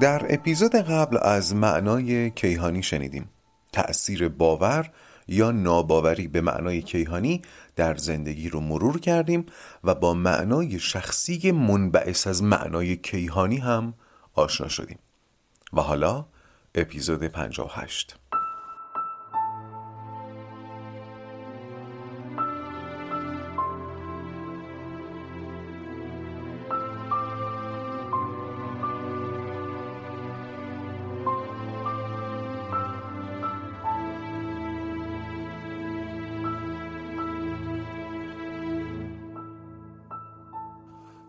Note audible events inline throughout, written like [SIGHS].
در اپیزود قبل از معنای کیهانی شنیدیم. تأثیر باور یا ناباوری به معنای کیهانی در زندگی رو مرور کردیم و با معنای شخصی منبعث از معنای کیهانی هم آشنا شدیم. و حالا اپیزود 58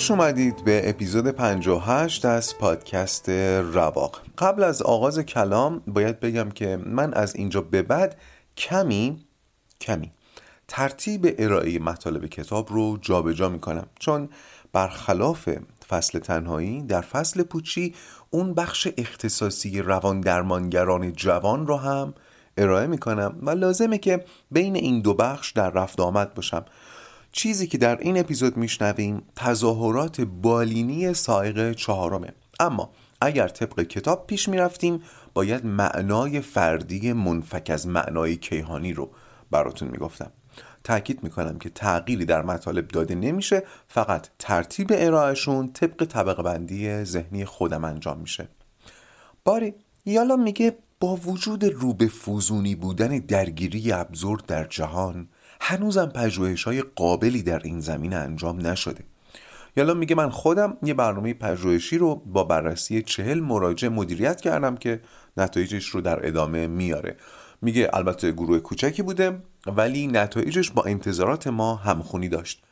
خوش اومدید به اپیزود 58 از پادکست رواق. قبل از آغاز کلام باید بگم که من از اینجا به بعد کمی کمی ترتیب ارائه مطالب کتاب رو جابجا جا می‌کنم. چون برخلاف فصل تنهایی در فصل پوچی اون بخش اختصاصی روان درمانگران جوان رو هم ارائه می‌کنم و لازمه که بین این دو بخش در رفت آمد باشم. چیزی که در این اپیزود میشنویم تظاهرات بالینی سایق چهارمه. اما اگر طبق کتاب پیش می‌رفتیم باید معنای فردی منفک از معنای کیهانی رو براتون می‌گفتم. تاکید می‌کنم که تغییری در مطالب داده نمیشه فقط ترتیب ارائهشون طبق طبقه بندی ذهنی خودم انجام میشه. باری یالا میگه با وجود رو به فوزونی بودن درگیری ابزورد در جهان هنوزم پژوهش های قابلی در این زمین انجام نشده. یالا میگه من خودم یه برنامه پژوهشی رو با بررسی چهل مراجع مدیریت کردم که نتایجش رو در ادامه میاره. میگه البته گروه کوچکی بوده ولی نتایجش با انتظارات ما همخونی داشت.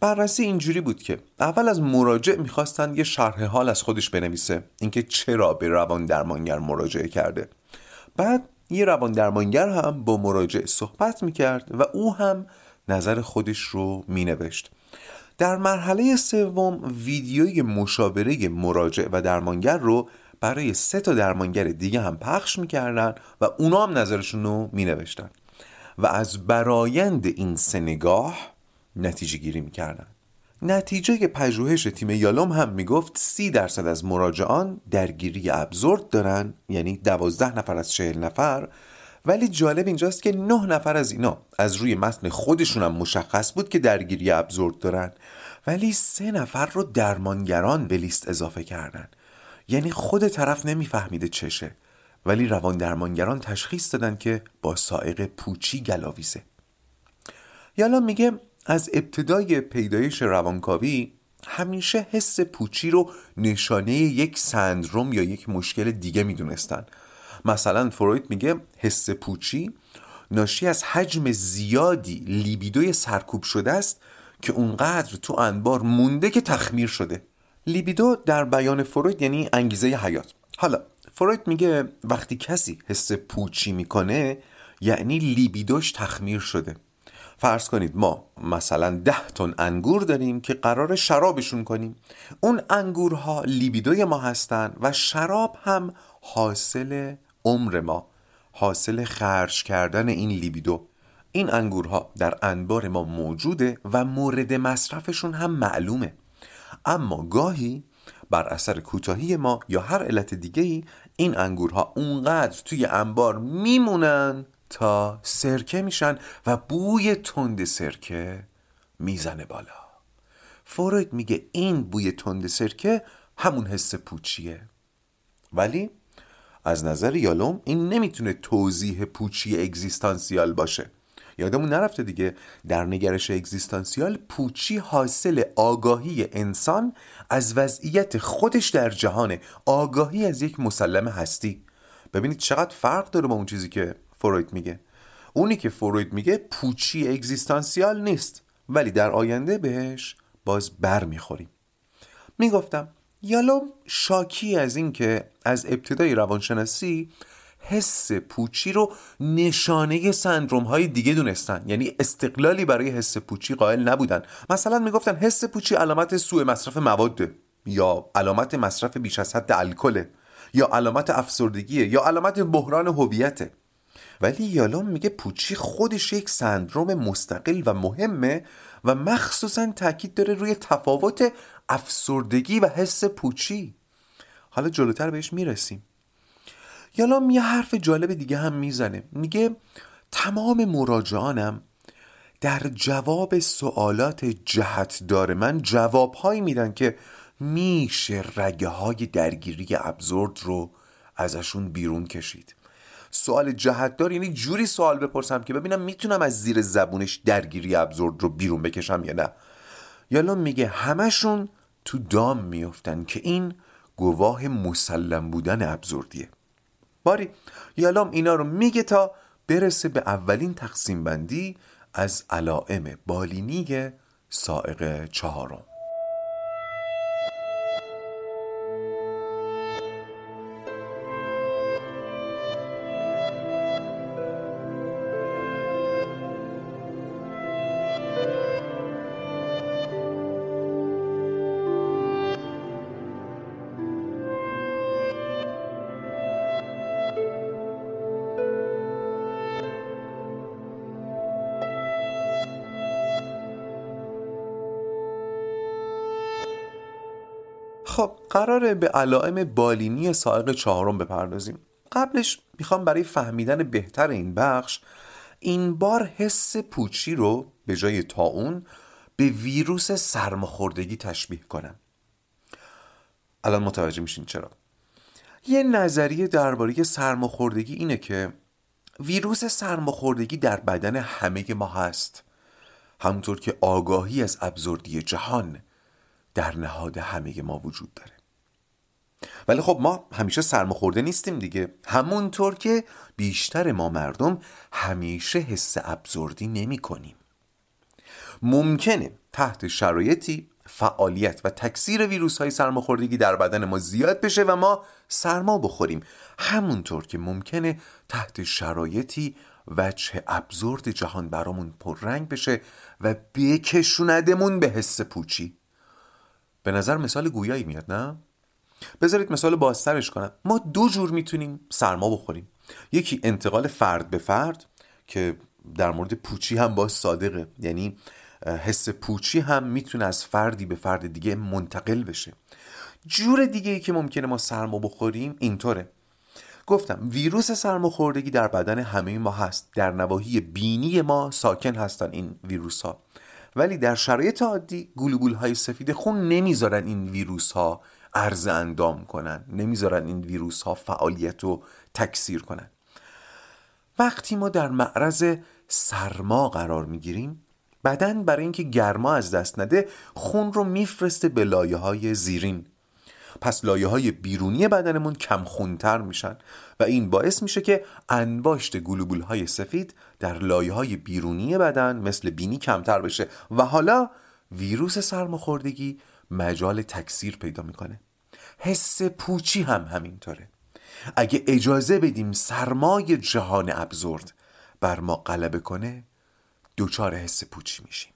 بررسی اینجوری بود که اول از مراجع می‌خواستن یه شرح حال از خودش بنویسه اینکه چرا به روان درمانگر مراجعه کرده. بعد یه روان درمانگر هم با مراجع صحبت می‌کرد و او هم نظر خودش رو مینوشت. در مرحله سوم ویدیوی مشاوره مراجع و درمانگر رو برای سه تا درمانگر دیگه هم پخش می‌کردن و اونا هم نظرشون رو مینوشتن و از برایند این سه نگاه نتیجه گیری می‌کردن. نتیجه پژوهش تیم یالوم هم می‌گفت سی درصد از مراجعان درگیری ابزورد دارن یعنی دوازده نفر از چهل نفر. ولی جالب اینجاست که نه نفر از اینا از روی متن خودشون هم مشخص بود که درگیری ابزورد دارن. ولی سه نفر رو درمانگران به لیست اضافه کردن. یعنی خود طرف نمیفهمیده چشه. ولی روان درمانگران تشخیص دادن که با سائق پوچی گلاویزه. یالا میگه از ابتدای پیدایش روانکاوی همیشه حس پوچی رو نشانه یک سندروم یا یک مشکل دیگه می‌دونستن. مثلا فروید میگه حس پوچی ناشی از حجم زیادی لیبیدوی سرکوب شده است که اونقدر تو انبار مونده که تخمیر شده. لیبیدو در بیان فروید یعنی انگیزه حیات. حالا فروید میگه وقتی کسی حس پوچی می‌کنه یعنی لیبیدوش تخمیر شده. فرض کنید ما مثلا ده تن انگور داریم که قرار شرابشون کنیم. اون انگورها لیبیدوی ما هستن و شراب هم حاصل عمر ما حاصل خرج کردن این لیبیدو. این انگورها در انبار ما موجوده و مورد مصرفشون هم معلومه. اما گاهی بر اثر کوتاهی ما یا هر علت دیگه ای این انگورها اونقدر توی انبار میمونن تا سرکه میشن و بوی تند سرکه می‌زنه بالا. فروید میگه این بوی تند سرکه همون حس پوچیه. ولی از نظر یالوم این نمی‌تونه توضیح پوچی اگزیستانسیال باشه. یادمون نرفته دیگه در نگرش اگزیستانسیال پوچی حاصل آگاهی انسان از وضعیت خودش در جهانه. آگاهی از یک مسلم هستی. ببینید چقدر فرق داره با اون چیزی که فروید میگه. اونی که فروید میگه پوچی اگزیستانسیال نیست ولی در آینده بهش باز بر می‌خوریم می‌گفتم یالوم شاکی از اینکه از ابتدای روانشناسی حس پوچی رو نشانه سندروم های دیگه دونستن. یعنی استقلالی برای حس پوچی قائل نبودن. مثلا می‌گفتن حس پوچی علامت سوء مصرف مواد یا علامت مصرف بیش از حد الکل یا علامت افسردگیه یا علامت بحران هویته. ولی یالوم میگه پوچی خودش یک سندروم مستقل و مهمه و مخصوصا تاکید داره روی تفاوت افسردگی و حس پوچی. حالا جلوتر بهش می‌رسیم. یالام یه حرف جالب دیگه هم می‌زنه. میگه تمام مراجعانم در جواب سوالات جهت داره. من جوابهایی میدن که میشه رگه های درگیری ابزورد رو ازشون بیرون کشید. سوال جهت دار یعنی جوری سوال بپرسم که ببینم می‌تونم از زیر زبونش درگیری ابزورد رو بیرون بکشم یا نه. یالا میگه همشون تو دام میفتن که این گواه مسلم بودن ابزوردیه. باری یالام اینا رو میگه تا برسه به اولین تقسیم بندی از علائم بالینی سائق چهارم. قراره به علائم بالینی سائق چهارم بپردازیم. قبلش می‌خوام برای فهمیدن بهتر این بخش این بار حس پوچی رو به جای تاون به ویروس سرماخوردگی تشبیه کنم. الان متوجه میشین چرا؟ یه نظریه درباره سرماخوردگی اینه که ویروس سرماخوردگی در بدن همه ما هست. همونطور که آگاهی از ابزردی جهان در نهاد همه ما وجود داره. ولی خب ما همیشه سرماخورده نیستیم دیگه. همونطور که بیشتر ما مردم همیشه حس ابزردی نمی کنیم. ممکنه تحت شرایطی فعالیت و تکثیر ویروس های سرماخوردگی در بدن ما زیاد بشه و ما سرما بخوریم. همونطور که ممکنه تحت شرایطی وجه ابزورد جهان برامون پررنگ بشه و بکشوندمون به حس پوچی. به نظر مثال گویایی میاد نه؟ بذارید مثال بازترش کنم. ما دو جور می‌تونیم سرما بخوریم. یکی انتقال فرد به فرد که در مورد پوچی هم باز صادقه. یعنی حس پوچی هم می‌تونه از فردی به فرد دیگه منتقل بشه. جور دیگه ای که ممکنه ما سرما بخوریم اینطوره. گفتم ویروس سرماخوردگی در بدن همه ما هست. در نواحی بینی ما ساکن هستن این ویروس ها ولی در شرایط عادی گلوبول های سفید خون نمی‌ذارن این ویروس ها عرض اندام کنن. نمی‌ذارن این ویروس ها فعالیت رو تکثیر کنن. وقتی ما در معرض سرما قرار می‌گیریم بدن برای اینکه گرما از دست نده خون رو میفرسته به لایه های زیرین. پس لایه های بیرونی بدنمون کم خونتر میشن و این باعث میشه که انباشت گلوبول های سفید در لایه های بیرونی بدن مثل بینی کمتر بشه. و حالا ویروس سرماخوردگی مجال تکثیر پیدا می‌کنه. حس پوچی هم همینطوره. اگه اجازه بدیم سرمای جهان ابزورد بر ما غلبه کنه دوچار حس پوچی میشیم.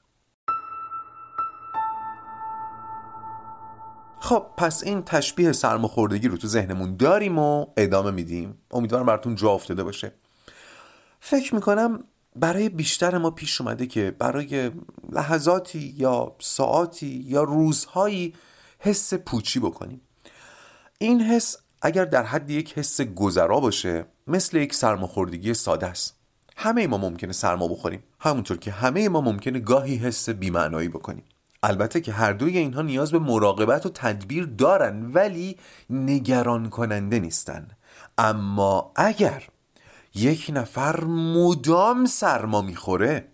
خب پس این تشبیه سرماخوردگی رو تو ذهنمون داریم و ادامه میدیم. امیدوارم براتون جا افتاده باشه. فکر می‌کنم برای بیشتر ما پیش اومده که برای لحظاتی یا ساعاتی یا روزهایی حس پوچی بکنیم. این حس اگر در حد یک حس گذرا باشه مثل یک سرماخوردگی ساده است. همه ما ممکنه سرما بخوریم. همونطور که همه ما ممکنه گاهی حس بیمعنایی بکنیم. البته که هر دوی اینها نیاز به مراقبت و تدبیر دارن ولی نگران کننده نیستن. اما اگر یک نفر مدام سرما می‌خوره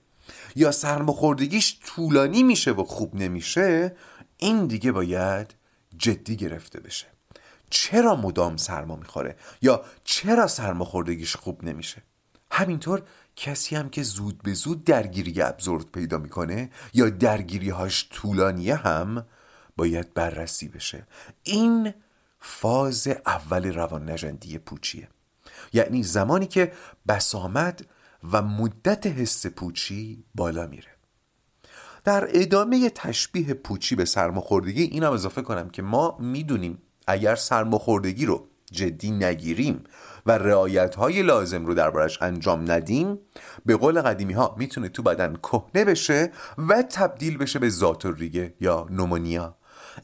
یا سرماخوردگیش طولانی میشه و خوب نمیشه این دیگه باید جدی گرفته بشه. چرا مدام سرما می‌خوره یا چرا سرماخوردگیش خوب نمیشه؟ همینطور کسی هم که زود به زود درگیری ابزورد پیدا می‌کنه یا درگیریهاش طولانیه هم باید بررسی بشه. این فاز اول روان نجندی پوچیه. یعنی زمانی که بسامد و مدت حس پوچی بالا میره. در ادامه تشبیه پوچی به سرماخوردگی اینم اضافه کنم که ما می‌دونیم اگر سرماخوردگی رو جدی نگیریم و رعایت های لازم رو دربارش انجام ندیم به قول قدیمی ها می‌تونه تو بدن کهنه بشه و تبدیل بشه به زاتوریه یا نومونیا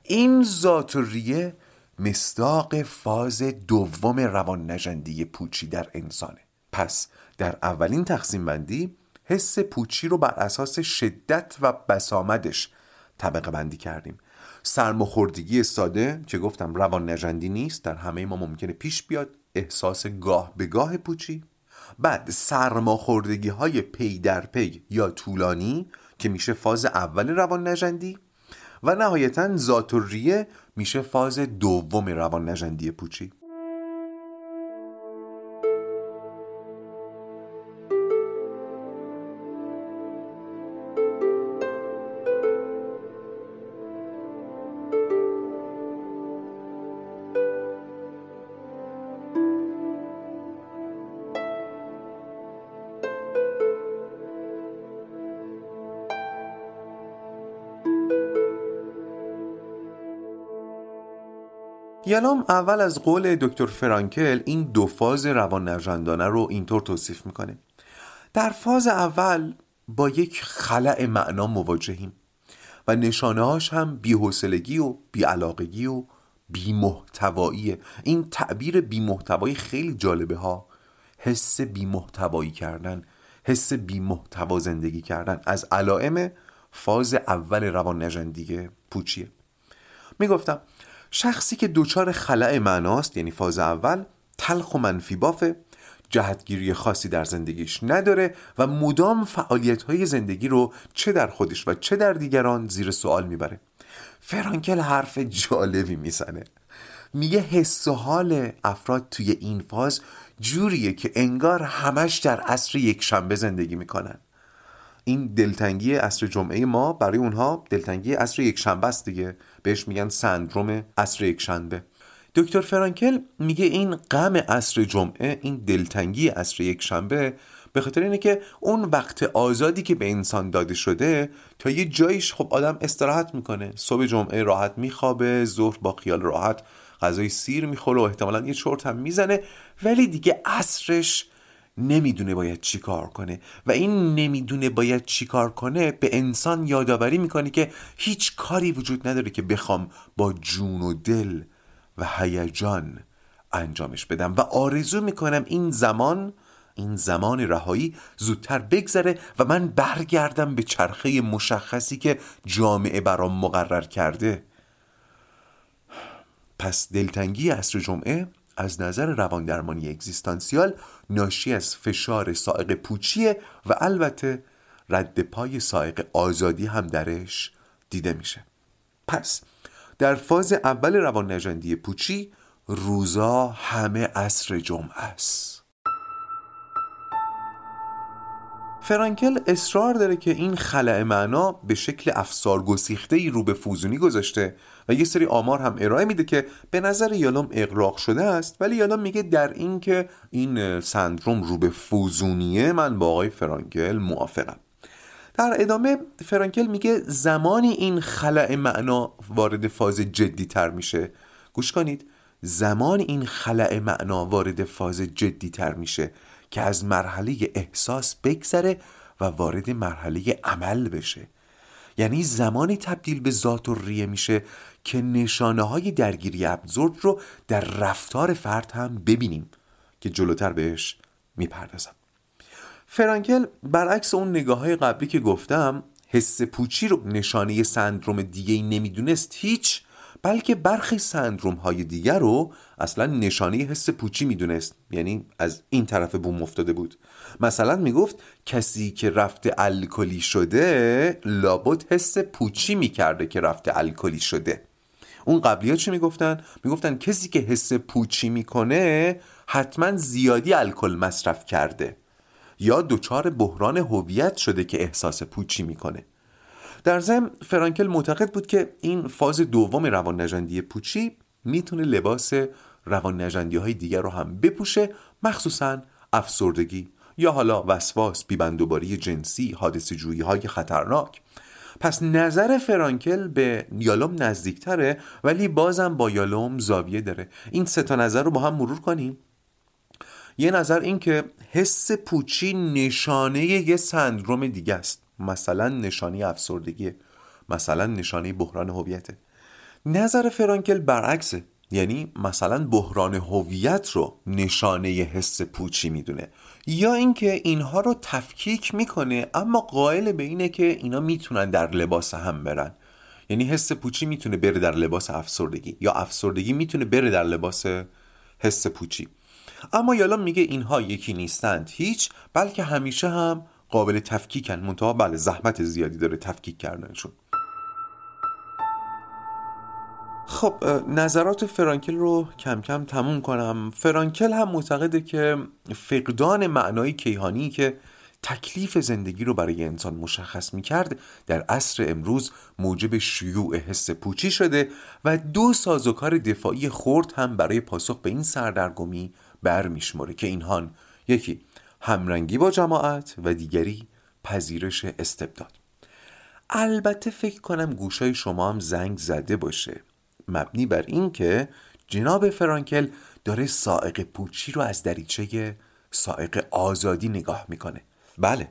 این زاتوریه مصداق فاز دوم روان نجندی پوچی در انسانه. پس در اولین تقسیم بندی حس پوچی رو بر اساس شدت و بسامدش طبقه بندی کردیم. سرماخوردگی ساده که گفتم روان نجندی نیست در همه ما ممکنه پیش بیاد. احساس گاه به گاه پوچی. بعد سرماخوردگی های پی در پی یا طولانی که میشه فاز اول روان نجندی و نهایتا ذات میشه فاز دوم روان نجندی پوچی. یالام اول از قول دکتر فرانکل این دو فاز روان نجندانه رو اینطور توصیف می‌کنه. در فاز اول با یک خلع معنا مواجهیم و نشانه هاش هم بیحسلگی و بیعلاقگی و بیمحتواییه این تعبیر بیمحتوایی خیلی جالبه ها. حس بیمحتوایی کردن حس بیمحتوا زندگی کردن از علائم فاز اول روان نجندی پوچیه. می‌گفتم شخصی که دوچار خلع معناست یعنی فاز اول تلخ و منفی بافه جهتگیری خاصی در زندگیش نداره و مدام فعالیت های زندگی رو چه در خودش و چه در دیگران زیر سوال می‌بره. فرانکل حرف جالبی می‌زنه. میگه حس و حال افراد توی این فاز جوریه که انگار همش در عصر یک شنبه زندگی می‌کنن. این دلتنگی عصر جمعه ما برای اونها دلتنگی عصر یک شنبه است دیگه. بهش میگن سندروم عصر یک شنبه دکتر فرانکل میگه این غم عصر جمعه این دلتنگی عصر یک شنبه به خاطر اینه که اون وقت آزادی که به انسان داده شده تا یه جایش خب آدم استراحت می‌کنه. صبح جمعه راحت میخوابه ظهر با خیال راحت غذای سیر می‌خوره و احتمالا یه چرت هم می‌زنه. ولی دیگه عصرش نمی‌دونه باید چی کار کنه و این نمی‌دونه باید چی کار کنه به انسان یادآوری می‌کنه که هیچ کاری وجود نداره که بخوام با جون و دل و هیجان انجامش بدم. و آرزو می‌کنم این زمان این زمان رهایی زودتر بگذره و من برگردم به چرخه مشخصی که جامعه برام مقرر کرده. پس دلتنگی عصر جمعه از نظر رواندرمانی اگزیستانسیال ناشی از فشار سائق پوچیه و البته رد پای سائق آزادی هم درش دیده میشه. پس در فاز اول روان نجندی پوچی روزا همه عصر جمعه است. فرانکل اصرار داره که این خلع معنا به شکل افسار گسیخته ای رو به فوزونی گذاشته و یه سری آمار هم ارائه میده که به نظر یالوم اقراق شده است ولی یالوم میگه در این که این سندروم رو به فوزونیه من با آقای فرانکل موافقم. در ادامه فرانکل میگه زمانی این خلع معنا وارد فاز جدی تر میشه. گوش کنید. زمان این خلع معنا وارد فاز جدی تر میشه. که از مرحله احساس بگذره و وارد مرحله عمل بشه. یعنی زمانی تبدیل به ذات و ریه میشه که نشانه های درگیری ابزورد رو در رفتار فرد هم ببینیم که جلوتر بهش می‌پردازم. فرانکل برعکس اون نگاه های قبلی که گفتم حس پوچی رو نشانه سندروم دیگه ای نمی‌دونست هیچ بلکه برخی سندروم های دیگر رو اصلا نشانه حس پوچی می‌دونست. یعنی از این طرف بوم افتاده بود. مثلا می‌گفت کسی که رفته الکلی شده لابد حس پوچی می‌کرده که رفته الکلی شده. اون قبلی ها چی می‌گفتن؟ می‌گفتن کسی که حس پوچی می‌کنه حتما زیادی الکل مصرف کرده یا دچار بحران هویت شده که احساس پوچی می‌کنه. در ضمن فرانکل معتقد بود که این فاز دوم روان نجندی پوچی می‌تونه لباس روان نجندی های دیگر رو هم بپوشه مخصوصا افسردگی یا حالا وسواس بیبندوباری جنسی حادث جویی های خطرناک. پس نظر فرانکل به یالوم نزدیکتره ولی بازم با یالوم زاویه داره. این سه تا نظر رو با هم مرور کنیم. یه نظر این که حس پوچی نشانه یه سندروم دیگه است. مثلا نشانه افسردگی مثلا نشانه بحران هویته. نظر فرانکل برعکسه یعنی مثلا بحران هویت رو نشانه حس پوچی می‌دونه. یا اینکه اینها رو تفکیک می‌کنه اما قائل به اینه که اینا می‌تونن در لباس هم برن. یعنی حس پوچی می‌تونه بره در لباس افسردگی یا افسردگی می‌تونه بره در لباس حس پوچی. اما یالا میگه اینها یکی نیستند هیچ بلکه همیشه هم قابل تفکیکن منتها بله زحمت زیادی داره تفکیک کردنشون. خب نظرات فرانکل رو کم کم تموم کنم. فرانکل هم معتقده که فقدان معنای کیهانی که تکلیف زندگی رو برای انسان مشخص می کرد در عصر امروز موجب شیوع حس پوچی شده و دو سازوکار دفاعی خورد هم برای پاسخ به این سردرگمی برمیشمره که اینهان یکی همرنگی با جماعت و دیگری پذیرش استبداد. البته فکر کنم گوشای شما هم زنگ زده باشه. مبنی بر اینکه جناب فرانکل داره سائق پوچی رو از دریچه سائق آزادی نگاه می‌کنه. بله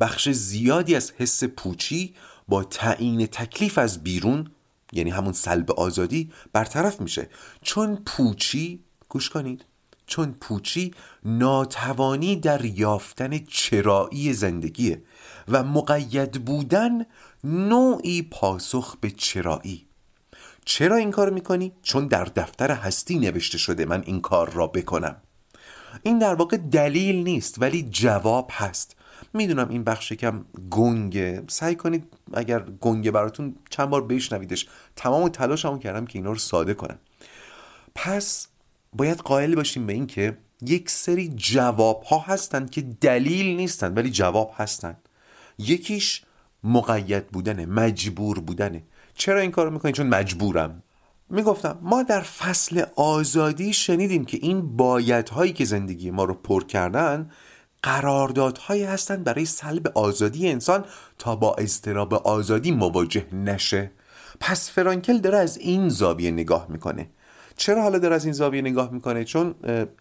بخش زیادی از حس پوچی با تعیین تکلیف از بیرون یعنی همون سلب آزادی برطرف میشه. چون پوچی گوش کنید. چون پوچی ناتوانی در یافتن چرایی زندگیه و مقید بودن نوعی پاسخ به چرایی. چرا این کار می‌کنی؟ چون در دفتر هستی نوشته شده من این کار را بکنم. این در واقع دلیل نیست ولی جواب هست. می‌دونم این بخش کم گنگه. سعی کنید اگر گنگه براتون چند بار بشنویدش. تمام تلاشمو کردم که اینا رو ساده کنم. پس باید قائل باشیم به این که یک سری جواب ها هستند که دلیل نیستند ولی جواب هستند یکیش مقید بودنه مجبور بودنه. چرا این کارو می‌کنی؟ چون مجبورم. می‌گفتم ما در فصل آزادی شنیدیم که این بایدهایی که زندگی ما رو پر کردن قراردادهایی هستند برای سلب آزادی انسان تا با اضطراب آزادی مواجه نشه. پس فرانکل داره از این زاویه نگاه می‌کنه. چرا حالا داره از این زاویه نگاه می‌کنه؟ چون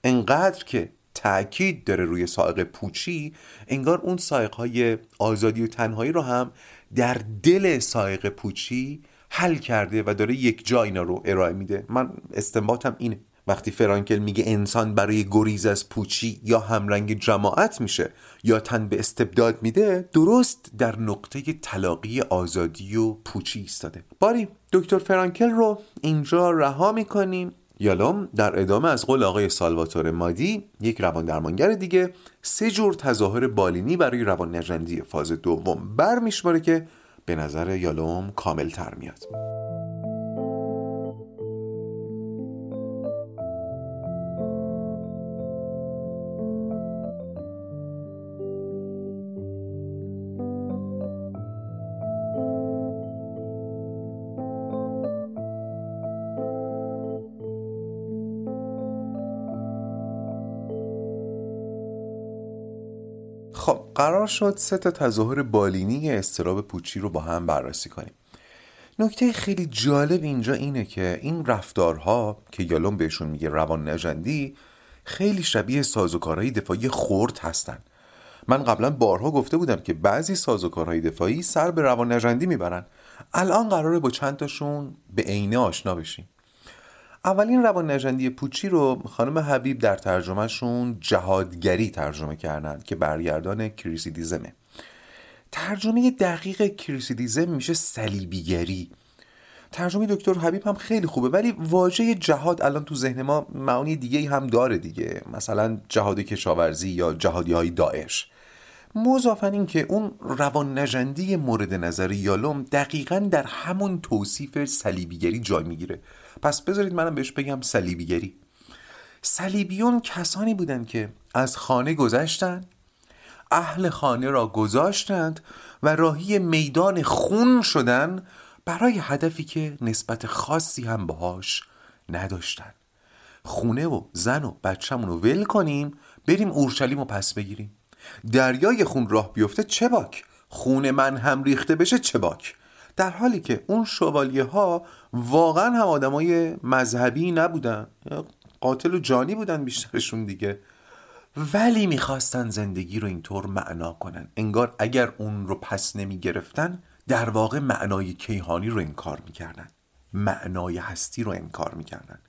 انقدر که تاکید داره روی سائق پوچی انگار اون سائق های آزادی و تنهایی رو هم در دل سائق پوچی حل کرده و داره یک جا اینا رو ارائه میده. من استنباطم اینه. وقتی فرانکل میگه انسان برای گریز از پوچی یا همرنگ جماعت میشه یا تن به استبداد میده درست در نقطه تلاقی آزادی و پوچی ایستاده. باری دکتر فرانکل رو اینجا رها می‌کنیم. یالوم در ادامه از قول آقای سالواتور مادی یک روان درمانگر دیگه سه جور تظاهر بالینی برای روان نجندی فاز دوم برمیشماره که به نظر یالوم کامل تر میاد. قرار شد سه تا تظاهر بالینی استراب پوچی رو با هم بررسی کنیم. نکته خیلی جالب اینجا اینه که این رفتارها که یالوم بهشون میگه روان نجندی خیلی شبیه سازوکارهای دفاعی خورد هستن. من قبلا بارها گفته بودم که بعضی سازوکارهای دفاعی سر به روان نجندی می‌برن. الان قراره با چند تاشون به عینه آشنا بشیم. اولین روان نجندی پوچی رو خانم حبیب در ترجمهشون جهادگری ترجمه کردند که برگردان کریسیدیزمه. ترجمه دقیق کریسیدیزم میشه صلیبیگری. ترجمه دکتر حبیب هم خیلی خوبه ولی واژه جهاد الان تو ذهن ما معانی دیگه هم داره دیگه. مثلا جهاد کشاورزی یا جهادی های داعش. مضافن این که اون روان نجندی مورد نظر یالوم دقیقا در همون توصیف صلیبیگری جای می‌گیره. پس بذارید منم بهش بگم صلیبیگری. صلیبیون کسانی بودند که از خانه گذشتن اهل خانه را گذاشتند و راهی میدان خون شدن برای هدفی که نسبت خاصی هم باهاش نداشتن. خونه و زن و بچه‌مون رو ول کنیم بریم اورشلیم و پس بگیریم. دریای خون راه بیفته چه باک؟ خون من هم ریخته بشه چه باک؟ در حالی که اون شوالیه ها واقعا هم آدمای مذهبی نبودن. قاتل و جانی بودن بیشترشون دیگه. ولی می‌خواستن زندگی رو اینطور معنا کنن. انگار اگر اون رو پس نمی گرفتن در واقع معنای کیهانی رو انکار می‌کردن. معنای هستی رو انکار می‌کردن.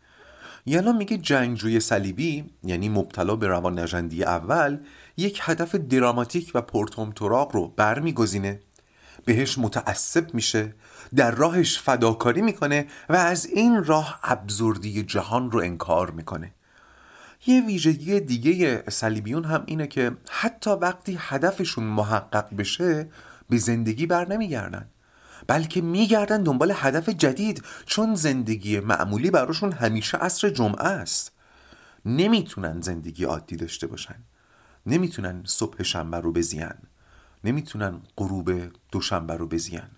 یالا میگه جنگجوی صلیبی یعنی مبتلا به روان نجندی اول یک هدف دراماتیک و پرتومتراغ رو برمیگزینه. بهش متعصب میشه در راهش فداکاری می‌کنه و از این راه ابزردی جهان رو انکار می‌کنه. یه ویژگی دیگه صلیبیون هم اینه که حتی وقتی هدفشون محقق بشه به زندگی بر نمیگردن بلکه میگردن دنبال هدف جدید چون زندگی معمولی براشون همیشه عصر جمعه است. نمی‌تونن زندگی عادی داشته باشن. نمی‌تونن صبح شنبه رو بزیان. نمی‌تونن غروب دوشنبه رو بزیان.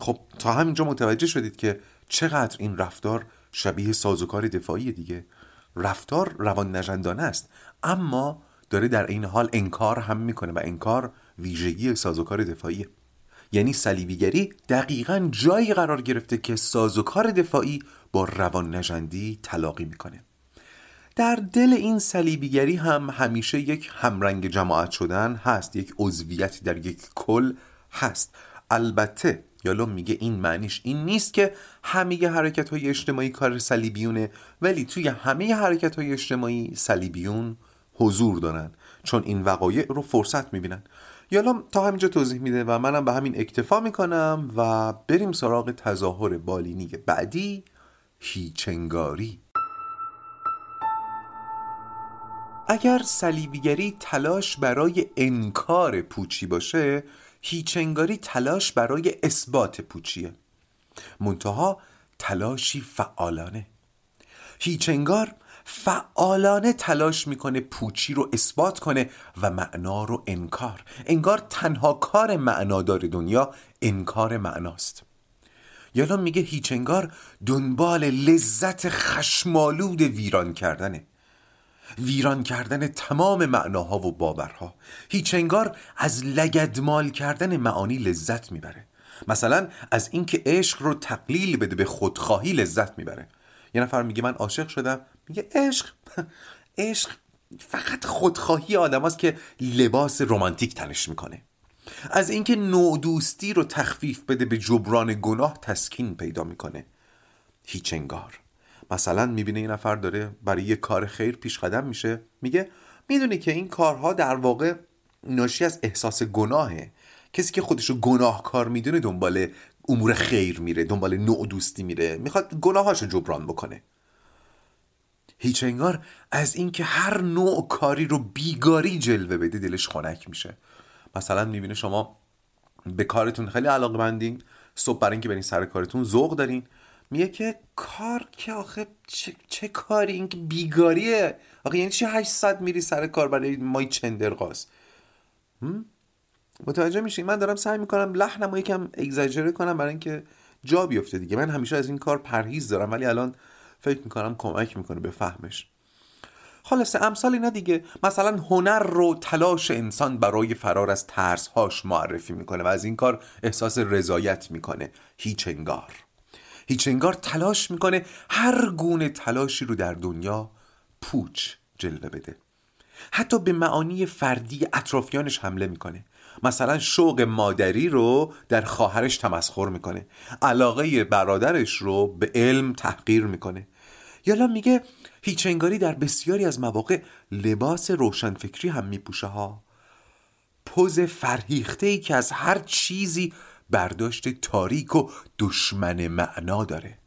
خب تا همینجا متوجه شدید که چقدر این رفتار شبیه سازوکار دفاعی دیگه. رفتار روان نجندانه است. اما داره در این حال انکار هم می‌کنه و انکار ویژگی سازوکار دفاعی یعنی صلیبیگری دقیقا جایی قرار گرفته که سازوکار دفاعی با روان نجندی تلاقی می‌کنه. در دل این صلیبیگری هم همیشه یک همرنگ جماعت شدن هست یک عضویت در یک کل هست. البته یالو میگه این معنیش این نیست که همه حرکت های اجتماعی کار صلیبیونه ولی توی همه حرکت های اجتماعی صلیبیون حضور دارن چون این وقایع رو فرصت می‌بینن. یالا تا همینجا توضیح میده و منم به همین اکتفا می‌کنم و بریم سراغ تظاهر بالینی بعدی هیچنگاری. اگر صلیبیگری تلاش برای انکار پوچی باشه هیچنگاری تلاش برای اثبات پوچیه. منتها تلاشی فعالانه. هیچنگار فعالانه تلاش می‌کنه پوچی رو اثبات کنه و معنا رو انکار. انگار تنها کار معنادار دنیا انکار معناست. یالا میگه هیچ انگار دنبال لذت خشمالود ویران کردنه. ویران کردن تمام معناها و باورها. هیچ انگار از لگدمال کردن معانی لذت می‌بره. مثلا از اینکه عشق رو تقلیل بده به خودخواهی لذت می‌بره. یه نفر میگه من عاشق شدم میگه عشق عشق فقط خودخواهی آدم هست که لباس رمانتیک تنش می‌کنه. از اینکه نودوستی رو تخفیف بده به جبران گناه تسکین پیدا می‌کنه. هیچ انگار. مثلا می‌بینه یه نفر داره برای یه کار خیر پیش قدم میشه. میگه می‌دونی که این کارها در واقع ناشی از احساس گناهه. کسی که خودشو گناهکار می‌دونه دنبال امور خیر میره دنبال نوع دوستی میره. می‌خواد گناهاشو جبران بکنه. هیچ انگار از اینکه هر نوع کاری رو بیگاری جلوه بده دلش خنک میشه. مثلا می‌بینه شما به کارتون خیلی علاقه بندین صبح برای اینکه برین سر کارتون ذوق دارین. میگه که کار که آخه چه, چه کاری؟ این که بیگاریه. آخه یعنی چه 800 میری سر کار برای مای چندرقاز متوجه میشین؟ من دارم سعی می‌کنم لحنمو یکم اگزاجره کنم برای اینکه جا بیفته دیگه. من همیشه از این کار پرهیز دارم ولی الان فکر می‌کنم کمک می‌کنه به فهمش. خلاصه امثال اینا دیگه. مثلا هنر رو تلاش انسان برای فرار از ترسهاش معرفی می‌کنه و از این کار احساس رضایت می‌کنه. هیچ انگار. هیچ انگار تلاش می‌کنه هر گونه تلاشی رو در دنیا پوچ جلوه بده. حتی به معانی فردی اطرافیانش حمله می‌کنه. مثلا شوق مادری رو در خواهرش تمسخر می‌کنه. علاقه برادرش رو به علم تحقیر می‌کنه. یالا میگه هیچ انگاری در بسیاری از مواقع لباس روشنفکری هم میپوشه ها. پوز فرهیخته ای که از هر چیزی برداشت تاریک و دشمن معنا داره.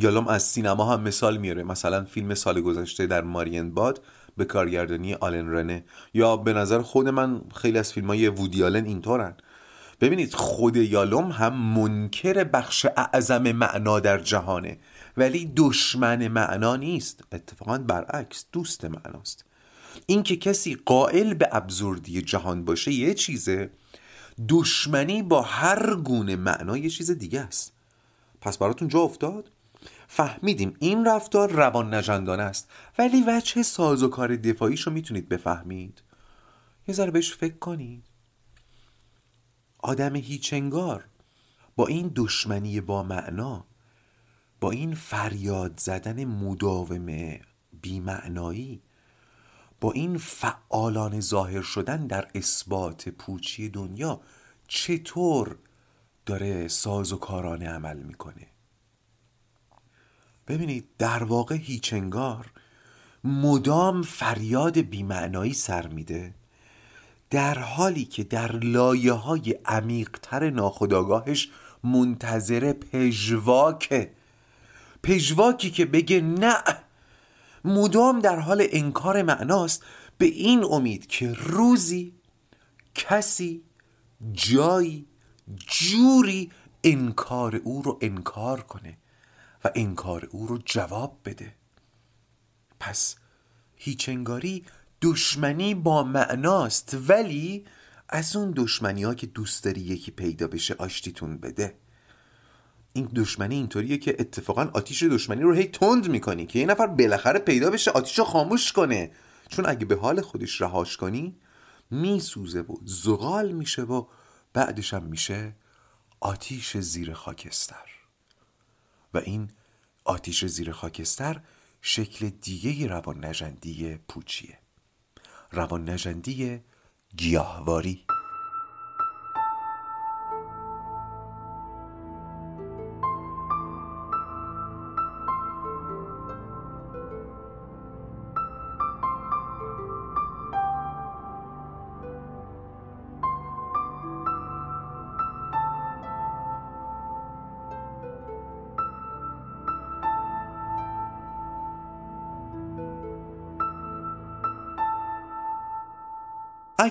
یالام از سینما هم مثال میاره. مثلا فیلم سال گذشته در مارین باد به کارگردانی آلن رنه. یا به نظر خود من خیلی از فیلم های وودی آلن اینطورن. ببینید خود یالوم هم منکر بخش اعظم معنا در جهانه. ولی دشمن معنا نیست. اتفاقا برعکس دوست معناست. اینکه کسی قائل به ابزوردی جهان باشه یه چیزه دشمنی با هر گونه معنا یه چیز دیگه است. پس براتون جا افتاد؟ فهمیدیم این رفتار روان نجندانه است. ولی وجه ساز و کار دفاعیشو می‌تونید بفهمید. یه ذره بهش فکر کنید. آدم هیچنگار با این دشمنی با معنا با این فریاد زدن مداوم بیمعنایی با این فعالان ظاهر شدن در اثبات پوچی دنیا چطور داره ساز و کارانه عمل می‌کنه؟ ببینید در واقع هیچنگار مدام فریاد بیمعنایی سر میده در حالی که در لایه های عمیقتر ناخداگاهش منتظر پژواکه پژواکی که بگه نه مدام در حال انکار معناست به این امید که روزی کسی جایی جوری انکار او رو انکار کنه و انکار او رو جواب بده. پس هیچنگاری دشمنی با معناست ولی از اون دشمنی ها که دوست داری یکی پیدا بشه آشتیتون بده. این دشمنی اینطوریه که اتفاقا آتیش دشمنی رو هی تند می‌کنی که یه نفر بالاخره پیدا بشه آتیش رو خاموش کنه. چون اگه به حال خودش رهاش کنی میسوزه و زغال میشه و بعدش هم میشه آتیش زیر خاکستر. و این آتیش زیر خاکستر شکل دیگه روان نجندی پوچیه. روان نجندی گیاهواری.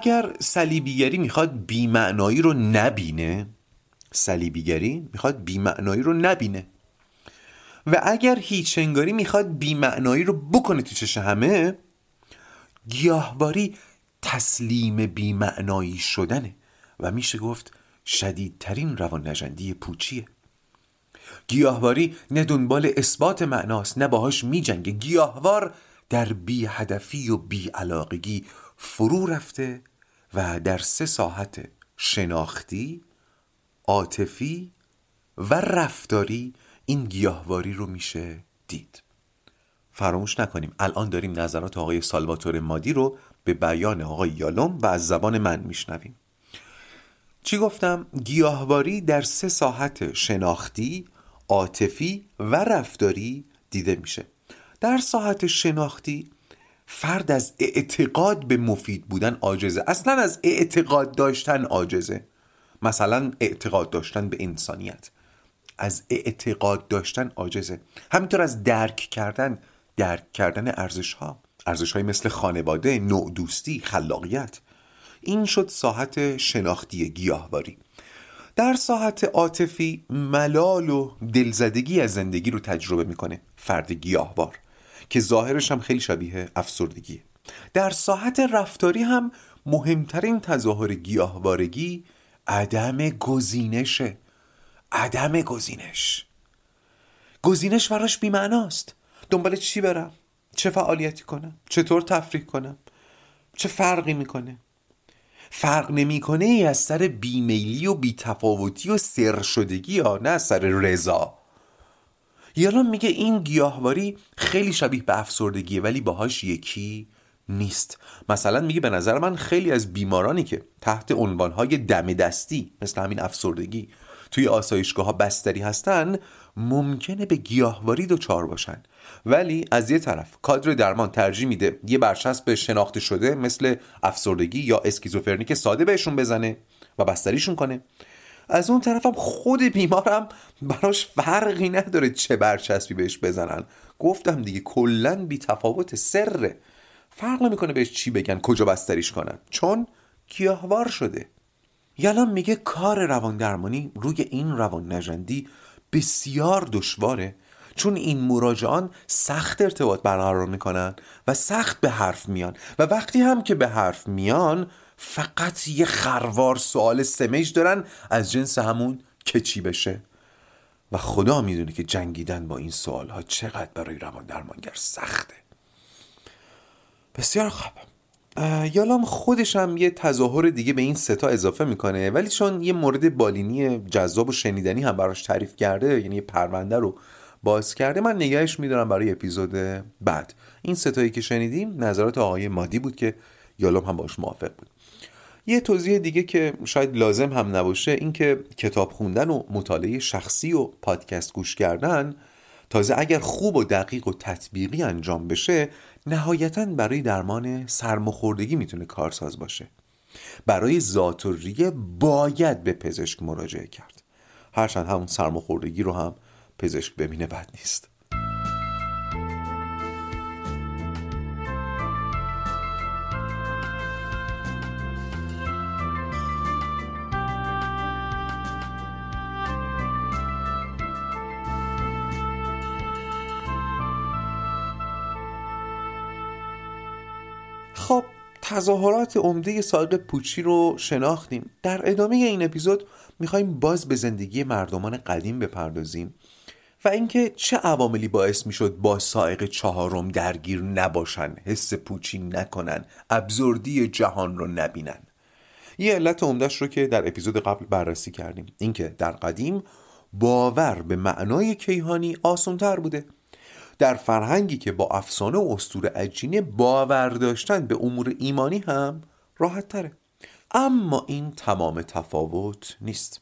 اگر صلیبیگری می‌خواد بیمعنایی رو نبینه صلیبیگری می‌خواد بیمعنایی رو نبینه. و اگر هیچنگاری می‌خواد بیمعنایی رو بکنه تو چش همه گیاهواری تسلیم بیمعنایی شدنه و میشه گفت شدیدترین روان نجندی پوچیه. گیاهواری نه دنبال اثبات معناست نه باهاش میجنگه. گیاهوار در بی هدفی و بی علاقگی فرو رفته و در سه ساحت شناختی عاطفی و رفتاری این گیاهواری رو میشه دید. فراموش نکنیم الان داریم نظرات آقای سالواتور مادی رو به بیان آقای یالوم و از زبان من میشنویم. چی گفتم؟ گیاهواری در سه ساحت شناختی، عاطفی و رفتاری دیده میشه. در ساحت شناختی فرد از اعتقاد به مفید بودن عاجزه. اصلا از اعتقاد داشتن عاجزه. مثلا اعتقاد داشتن به انسانیت. از اعتقاد داشتن عاجزه. همینطور از درک کردن درک کردن ارزش ها ارزش های مثل خانواده نوع دوستی خلاقیت. این شد ساحت شناختی گیاهواری. در ساحت عاطفی ملال و دلزدگی از زندگی رو تجربه می‌کنه فرد گیاهوار. که ظاهرش هم خیلی شبیه افسردگی در ساحت رفتاری هم مهمترین تظاهر گیاهوارگی عدم گزینشه. عدم گزینش. گزینش براش بیمعناست. دنبال چی برم؟ چه فعالیتی کنم؟ چطور تفریح کنم؟ چه فرقی می‌کنه؟ فرق نمی‌کنه ای از سر بیمیلی و بیتفاوتی و سر شدگی ها نه از سر رضا. یالان میگه این گیاهواری خیلی شبیه به افسردگیه ولی باهاش یکی نیست. مثلا میگه به نظر من خیلی از بیمارانی که تحت عنوانهای دم دستی مثل همین افسردگی توی آسایشگاه ها بستری هستن ممکنه به گیاهواری دچار باشن. ولی از یه طرف کادر درمان ترجیح میده یه برچسب شناخته شده مثل افسردگی یا اسکیزوفرنی که ساده بهشون بزنه و بستریشون کنه. از اون طرفم خود بیمارم براش فرقی نداره چه برچسبی بهش بزنن. گفتم دیگه کلا بی تفاوت سره. فرق نمی‌کنه بهش چی بگن کجا بستریش کنن. چون گیاهوار شده. یالان میگه کار روان درمانی روی این روان نجندی بسیار دشواره. چون این مراجعان سخت ارتباط برقرار می‌کنن و سخت به حرف میان. و وقتی هم که به حرف میان فقط یه خروار سوال سمج دارن از جنس همون که چی بشه. و خدا می‌دونه که جنگیدن با این سوال ها چقدر برای روان درمانگر سخته. بسیار خوب. یالام خودش هم یه تظاهر دیگه به این ستا اضافه می‌کنه. ولی چون یه مورد بالینی جذاب و شنیدنی هم براش تعریف کرده یعنی یه پرونده رو باز کرده من نگهش میدارم برای اپیزود بعد. این ستایی که شنیدیم نظرات آقای مادی بود که یالام هم باش موافق بود. یه توضیح دیگه که شاید لازم هم نباشه این که کتاب خوندن و مطالعه شخصی و پادکست گوش کردن تازه اگر خوب و دقیق و تطبیقی انجام بشه نهایتا برای درمان سرماخوردگی می‌تونه کارساز باشه. برای ذاتوریه باید به پزشک مراجعه کرد. هرچند همون سرماخوردگی رو هم پزشک ببینه بد نیست. تظاهرات عمده ساق پوچی رو شناختیم. در ادامه این اپیزود می‌خوایم باز به زندگی مردمان قدیم بپردازیم و اینکه چه عواملی باعث می‌شد با سائق چهارم درگیر نباشن حس پوچی نکنن ابزردی جهان رو نبینن. یه علت عمدهش رو که در اپیزود قبل بررسی کردیم اینکه در قدیم باور به معنای کیهانی آسانتر بوده. در فرهنگی که با افسانه و استور اجینه باور داشتن به امور ایمانی هم راحت تره اما این تمام تفاوت نیست.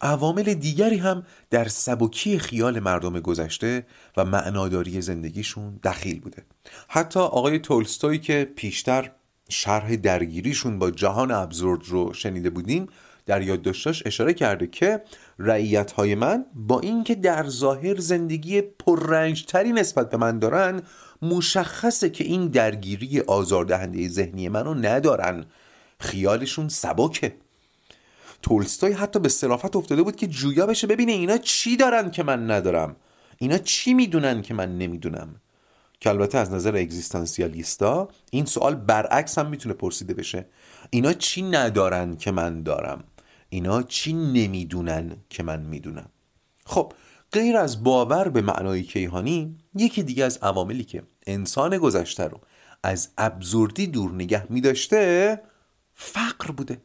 عوامل دیگری هم در سبکی خیال مردم گذشته و معناداری زندگیشون دخیل بوده. حتی آقای تولستوی که پیشتر شرح درگیریشون با جهان ابزورد رو شنیده بودیم در یادداشتاش اشاره کرده که رعیت های من با اینکه در ظاهر زندگی پررنجتری نسبت به من دارن مشخصه که این درگیری آزاردهنده ذهنی منو ندارن. خیالشون سبکه. تولستوی حتی به صرافت افتاده بود که جویا بشه ببینه اینا چی دارن که من ندارم. اینا چی می‌دونن که من نمی‌دونم. که البته از نظر اگزیستانسیالیستا این سوال برعکس هم می‌تونه پرسیده بشه. اینا چی ندارن که من دارم؟ اینا چی نمی‌دونن که من می‌دونم؟ خب غیر از باور به معنای کیهانی یکی دیگه از عواملی که انسان گذشته رو از ابزوردی دور نگه میداشته فقر بوده.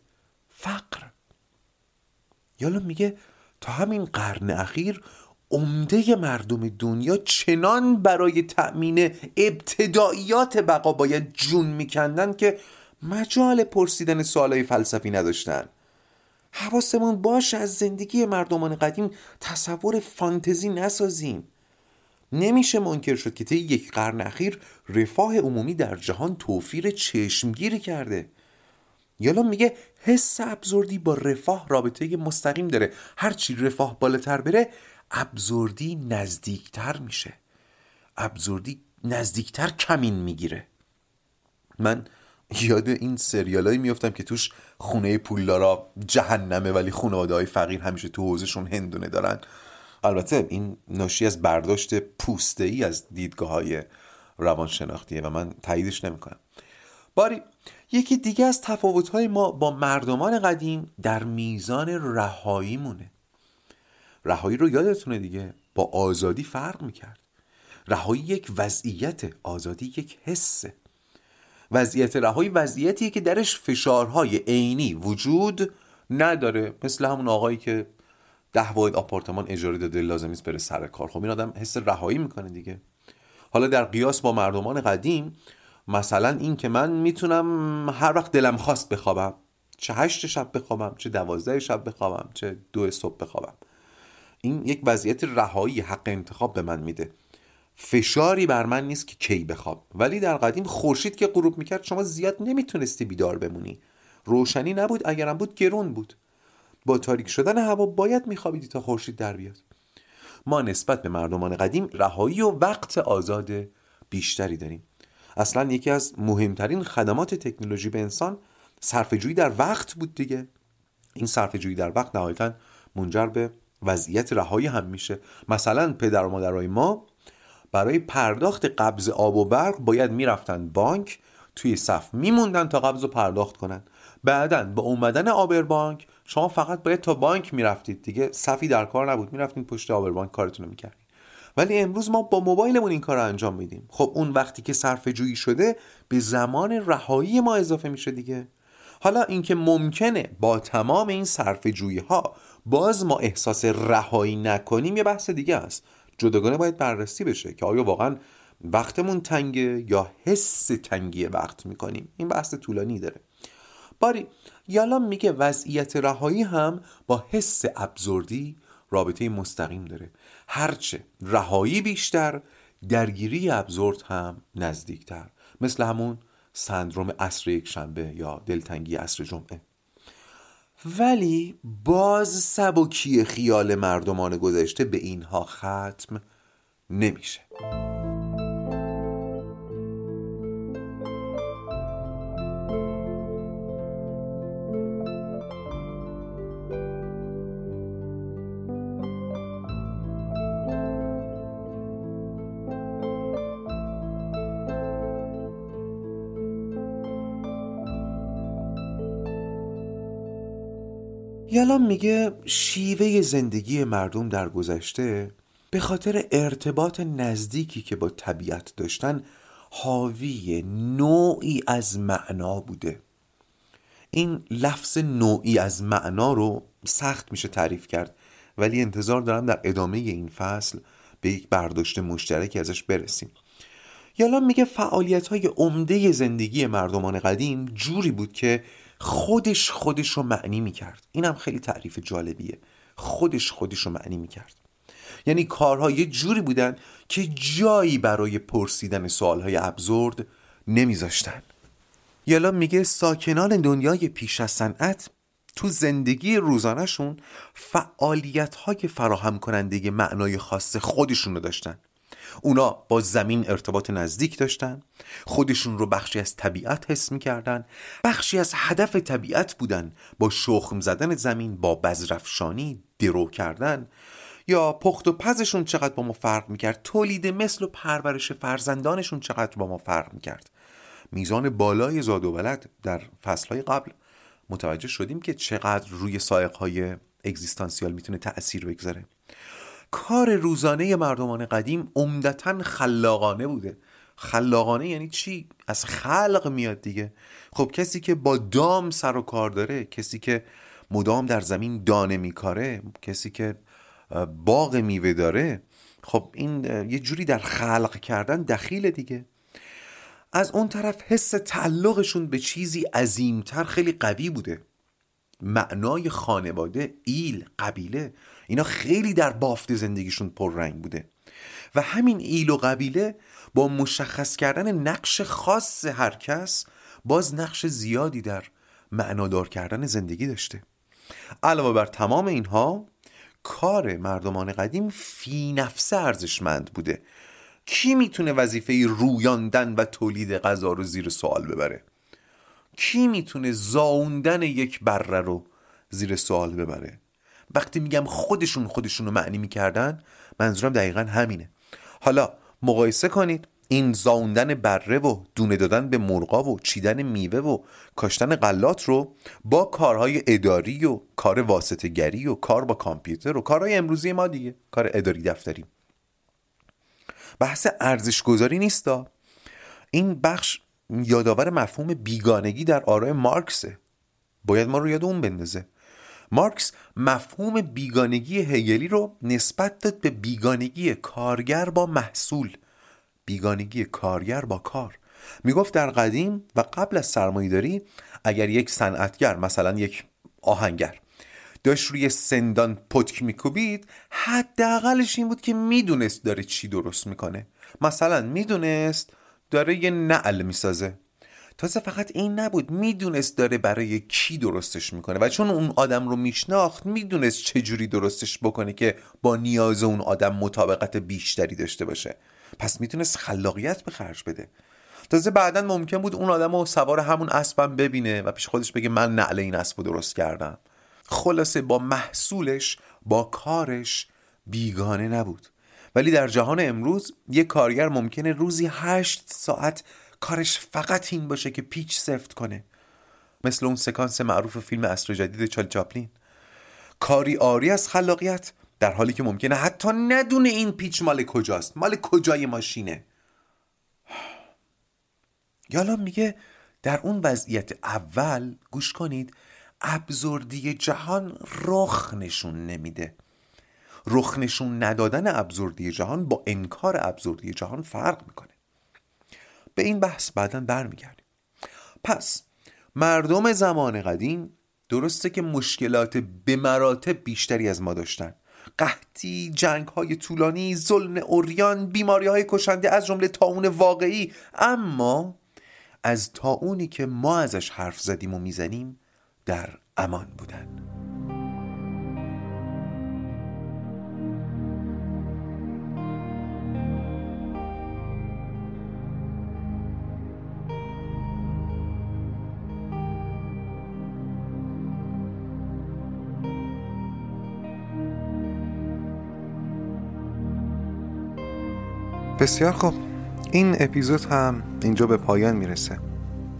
فقر. یالا میگه تا همین قرن اخیر عمده مردم دنیا چنان برای تأمین ابتداییات بقا باید جون میکندن که مجال پرسیدن سوالای فلسفی نداشتن. حواسمون باش از زندگی مردمان قدیم تصور فانتزی نسازیم. نمیشه منکر شد که طی یک قرن اخیر رفاه عمومی در جهان توفیر چشمگیری کرده. یالا میگه حس ابزوردی با رفاه رابطه مستقیم داره. هرچی رفاه بالاتر بره ابزوردی نزدیکتر میشه. ابزوردی نزدیکتر کمین می‌گیره. من یاد این سریالایی میفتم که توش خونه پولدارا جهنمه ولی خانواده های فقیر همیشه تو حوزشون هندونه دارن. البته این ناشی از برداشت پوسته ای از دیدگاه های روانشناختیه و من تاییدش نمی‌کنم. باری یکی دیگه از تفاوت ما با مردمان قدیم در میزان رهایی مونه رهایی رو یادتونه دیگه؟ با آزادی فرق می‌کرد. رهایی یک وضعیت آزادی یک حسه. وضعیت رهایی وضعیتیه که درش فشارهای عینی وجود نداره. مثل همون آقایی که ده واحد آپارتمان اجاره داده لازم نیست بره سر کار. خب این آدم حس رهایی می‌کنه دیگه. حالا در قیاس با مردمان قدیم مثلا این که من می‌تونم هر وقت دلم خواست بخوابم چه هشت شب بخوابم چه دوازده شب بخوابم چه دو صبح بخوابم این یک وضعیت رهایی حق انتخاب به من میده. فشاری بر من نیست که کی بخواب. ولی در قدیم خورشید که غروب می‌کرد شما زیاد نمی‌تونستی بیدار بمونی. روشنی نبود اگرم بود گرون بود. با تاریک شدن هوا باید میخوابیدی تا خورشید در بیاد. ما نسبت به مردمان قدیم رهایی و وقت آزاد بیشتری داریم. اصلا یکی از مهمترین خدمات تکنولوژی به انسان صرفه‌جویی در وقت بود دیگه. این صرفه‌جویی در وقت نهایتا منجر به وضعیت رهایی هم میشه. مثلا پدر و مادرای ما برای پرداخت قبض آب و برق باید می‌رفتن بانک توی صف میموندن تا قبض رو پرداخت کنن. بعدا با اومدن آبربانک شما فقط باید تا بانک می‌رفتید دیگه. صفی در کار نبود. می‌رفتید پشت آبربانک کارتون رو می‌کردید ولی امروز ما با موبایلمون این کار رو انجام میدیم. خب اون وقتی که صرف جویی شده به زمان رهایی ما اضافه میشه دیگه. حالا اینکه ممکنه با تمام این صرف جویی ها باز ما احساس رهایی نکنیم یه بحث دیگه است. جداگانه باید بررسی بشه که آیا واقعا وقتمون تنگه یا حس تنگی وقت می‌کنیم. این بحث طولانی داره. باری یالا میگه وضعیت رهایی هم با حس ابزردی رابطه مستقیم داره. هرچه رهایی بیشتر درگیری ابزورد هم نزدیکتر. مثل همون سندروم عصر یک شنبه یا دلتنگی عصر جمعه. ولی باز سبکی خیال مردمان گذشته به اینها ختم نمیشه. یالام میگه شیوه زندگی مردم در گذشته به خاطر ارتباط نزدیکی که با طبیعت داشتن حاوی نوعی از معنا بوده. این لفظ نوعی از معنا رو سخت میشه تعریف کرد ولی انتظار دارم در ادامه این فصل به یک برداشت مشترکی ازش برسیم. یالام میگه فعالیت های عمده زندگی مردمان قدیم جوری بود که خودش خودش رو معنی می‌کرد. اینم خیلی تعریف جالبیه. خودش خودش رو معنی می‌کرد. یعنی کارها یه جوری بودن که جایی برای پرسیدن سوالهای ابزورد نمیذاشتن. یالا میگه ساکنان دنیای پیش از صنعت تو زندگی روزانهشون فعالیت های فراهم کننده معنای خاص خودشون رو داشتن. اونا با زمین ارتباط نزدیک داشتن خودشون رو بخشی از طبیعت حس می‌کردن بخشی از هدف طبیعت بودن با شخم زدن زمین با بزرفشانی درو کردن. یا پخت و پزشون چقدر با ما فرق می‌کرد تولید مثل و پرورش فرزندانشون چقدر با ما فرق می‌کرد. میزان بالای زاد و ولد در فصلهای قبل متوجه شدیم که چقدر روی سایقهای اگزیستانسیال می‌تونه تأثیر بگذاره. کار روزانه مردمان قدیم عمدتا خلاقانه بوده. خلاقانه یعنی چی؟ از خلق میاد دیگه. خب کسی که با دام سر و کار داره کسی که مدام در زمین دانه میکاره کسی که باغ میوه داره خب این یه جوری در خلق کردن دخیل دیگه. از اون طرف حس تعلقشون به چیزی عظیمتر خیلی قوی بوده. معنای خانواده ایل قبیله. اینا خیلی در بافت زندگیشون پررنگ بوده. و همین ایل و قبیله با مشخص کردن نقش خاص هر کس باز نقش زیادی در معنادار کردن زندگی داشته. علاوه بر تمام اینها کار مردمان قدیم فی نفسه ارزشمند بوده. کی می‌تونه وظیفه رویاندن و تولید غذا رو زیر سوال ببره؟ کی می‌تونه زاوندن یک بره رو زیر سوال ببره؟ وقتی میگم خودشون خودشون رو معنی می‌کردن منظورم دقیقا همینه. حالا مقایسه کنید این زاوندن بره و دونه دادن به مرغا و چیدن میوه و کاشتن غلات رو با کارهای اداری و کار واسطه گری و کار با کامپیوتر و کارهای امروزی ما دیگه کار اداری دفتری. بحث ارزش گذاری نیستا این بخش یادآور مفهوم بیگانگی در آرای مارکسه. باید ما رو یاد اون بندازه. مارکس مفهوم بیگانگی هگلی رو نسبت داد به بیگانگی کارگر با محصول. بیگانگی کارگر با کار. می‌گفت در قدیم و قبل از سرمایهداری اگر یک صنعتگر مثلا یک آهنگر داشت روی سندان پتک میکوبید حداقلش این بود که می‌دونست داره چی درست می‌کنه. مثلا می‌دونست داره یه نعل می‌سازه. تازه فقط این نبود می‌دونست داره برای کی درستش می‌کنه و چون اون آدم رو میشناخت می‌دونست چجوری درستش بکنه که با نیاز اون آدم مطابقت بیشتری داشته باشه. پس می‌تونست خلاقیت به خرج بده. تازه بعدا ممکن بود اون آدم رو سوار همون اسبم ببینه و پیش خودش بگه من نعل این اسب رو درست کردم. خلاصه با محصولش با کارش بیگانه نبود. ولی در جهان امروز یک کارگر ممکنه روزی هشت ساعت کارش فقط این باشه که پیچ سفت کنه. مثل اون سکانس معروف فیلم اصر جدید چال چاپلین. کاری آری از خلاقیت در حالی که ممکنه حتی ندونه این پیچ مال کجاست. مال کجای ماشینه. [SIGHS] یالا میگه در اون وضعیت اول گوش کنید ابزردی جهان رخ نشون نمیده. رخ نشون ندادن ابزردی جهان با انکار ابزردی جهان فرق می‌کنه. به این بحث بعدا برمیگردیم. پس مردم زمان قدیم درسته که مشکلات به مراتب بیشتری از ما داشتن. قحطی، جنگ های طولانی، ظلم اوریان، بیماری های کشنده از جمله تاون واقعی. اما از تاونی که ما ازش حرف زدیم و می‌زنیم در امان بودن. بسیار خوب. این اپیزود هم اینجا به پایان می‌رسه.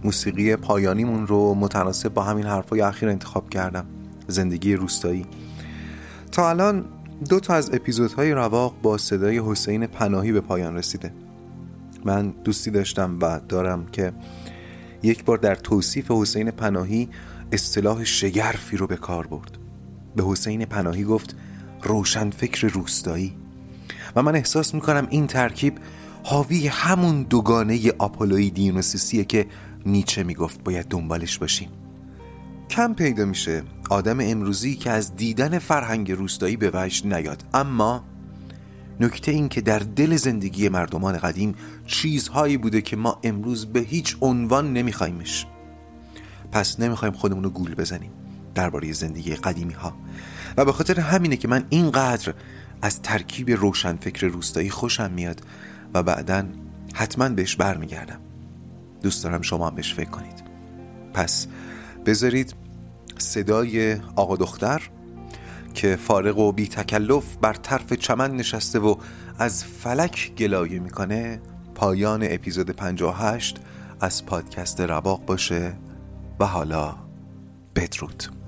موسیقی پایانیمون رو متناسب با همین حرفای اخیر انتخاب کردم. زندگی روستایی. تا الان دو تا از اپیزودهای رواق با صدای حسین پناهی به پایان رسیده. من دوستی داشتم و دارم که یک بار در توصیف حسین پناهی اصطلاح شگرفی رو به کار برد. به حسین پناهی گفت روشن فکر روستایی. و من احساس می‌کنم این ترکیب حاوی همون دوگانه آپولوی دیونوسیسیه که نیچه می‌گفت باید دنبالش باشیم. کم پیدا میشه. آدم امروزی که از دیدن فرهنگ روستایی به وجد نیاد. اما نکته این که در دل زندگی مردمان قدیم چیزهایی بوده که ما امروز به هیچ عنوان نمیخوایمش پس نمی‌خوایم خودمون رو گول بزنیم درباره زندگی قدیمی ها و به خاطر همینه که من اینقدر از ترکیب روشنفکر روستایی خوشم میاد و بعدا حتما بهش برمیگردم. دوست دارم شما هم بهش فکر کنید. پس بذارید صدای آقا دختر که فارغ و بی تکلف بر طرف چمن نشسته و از فلک گلایه می‌کنه پایان اپیزود 58 از پادکست رباق باشه و حالا بدرود.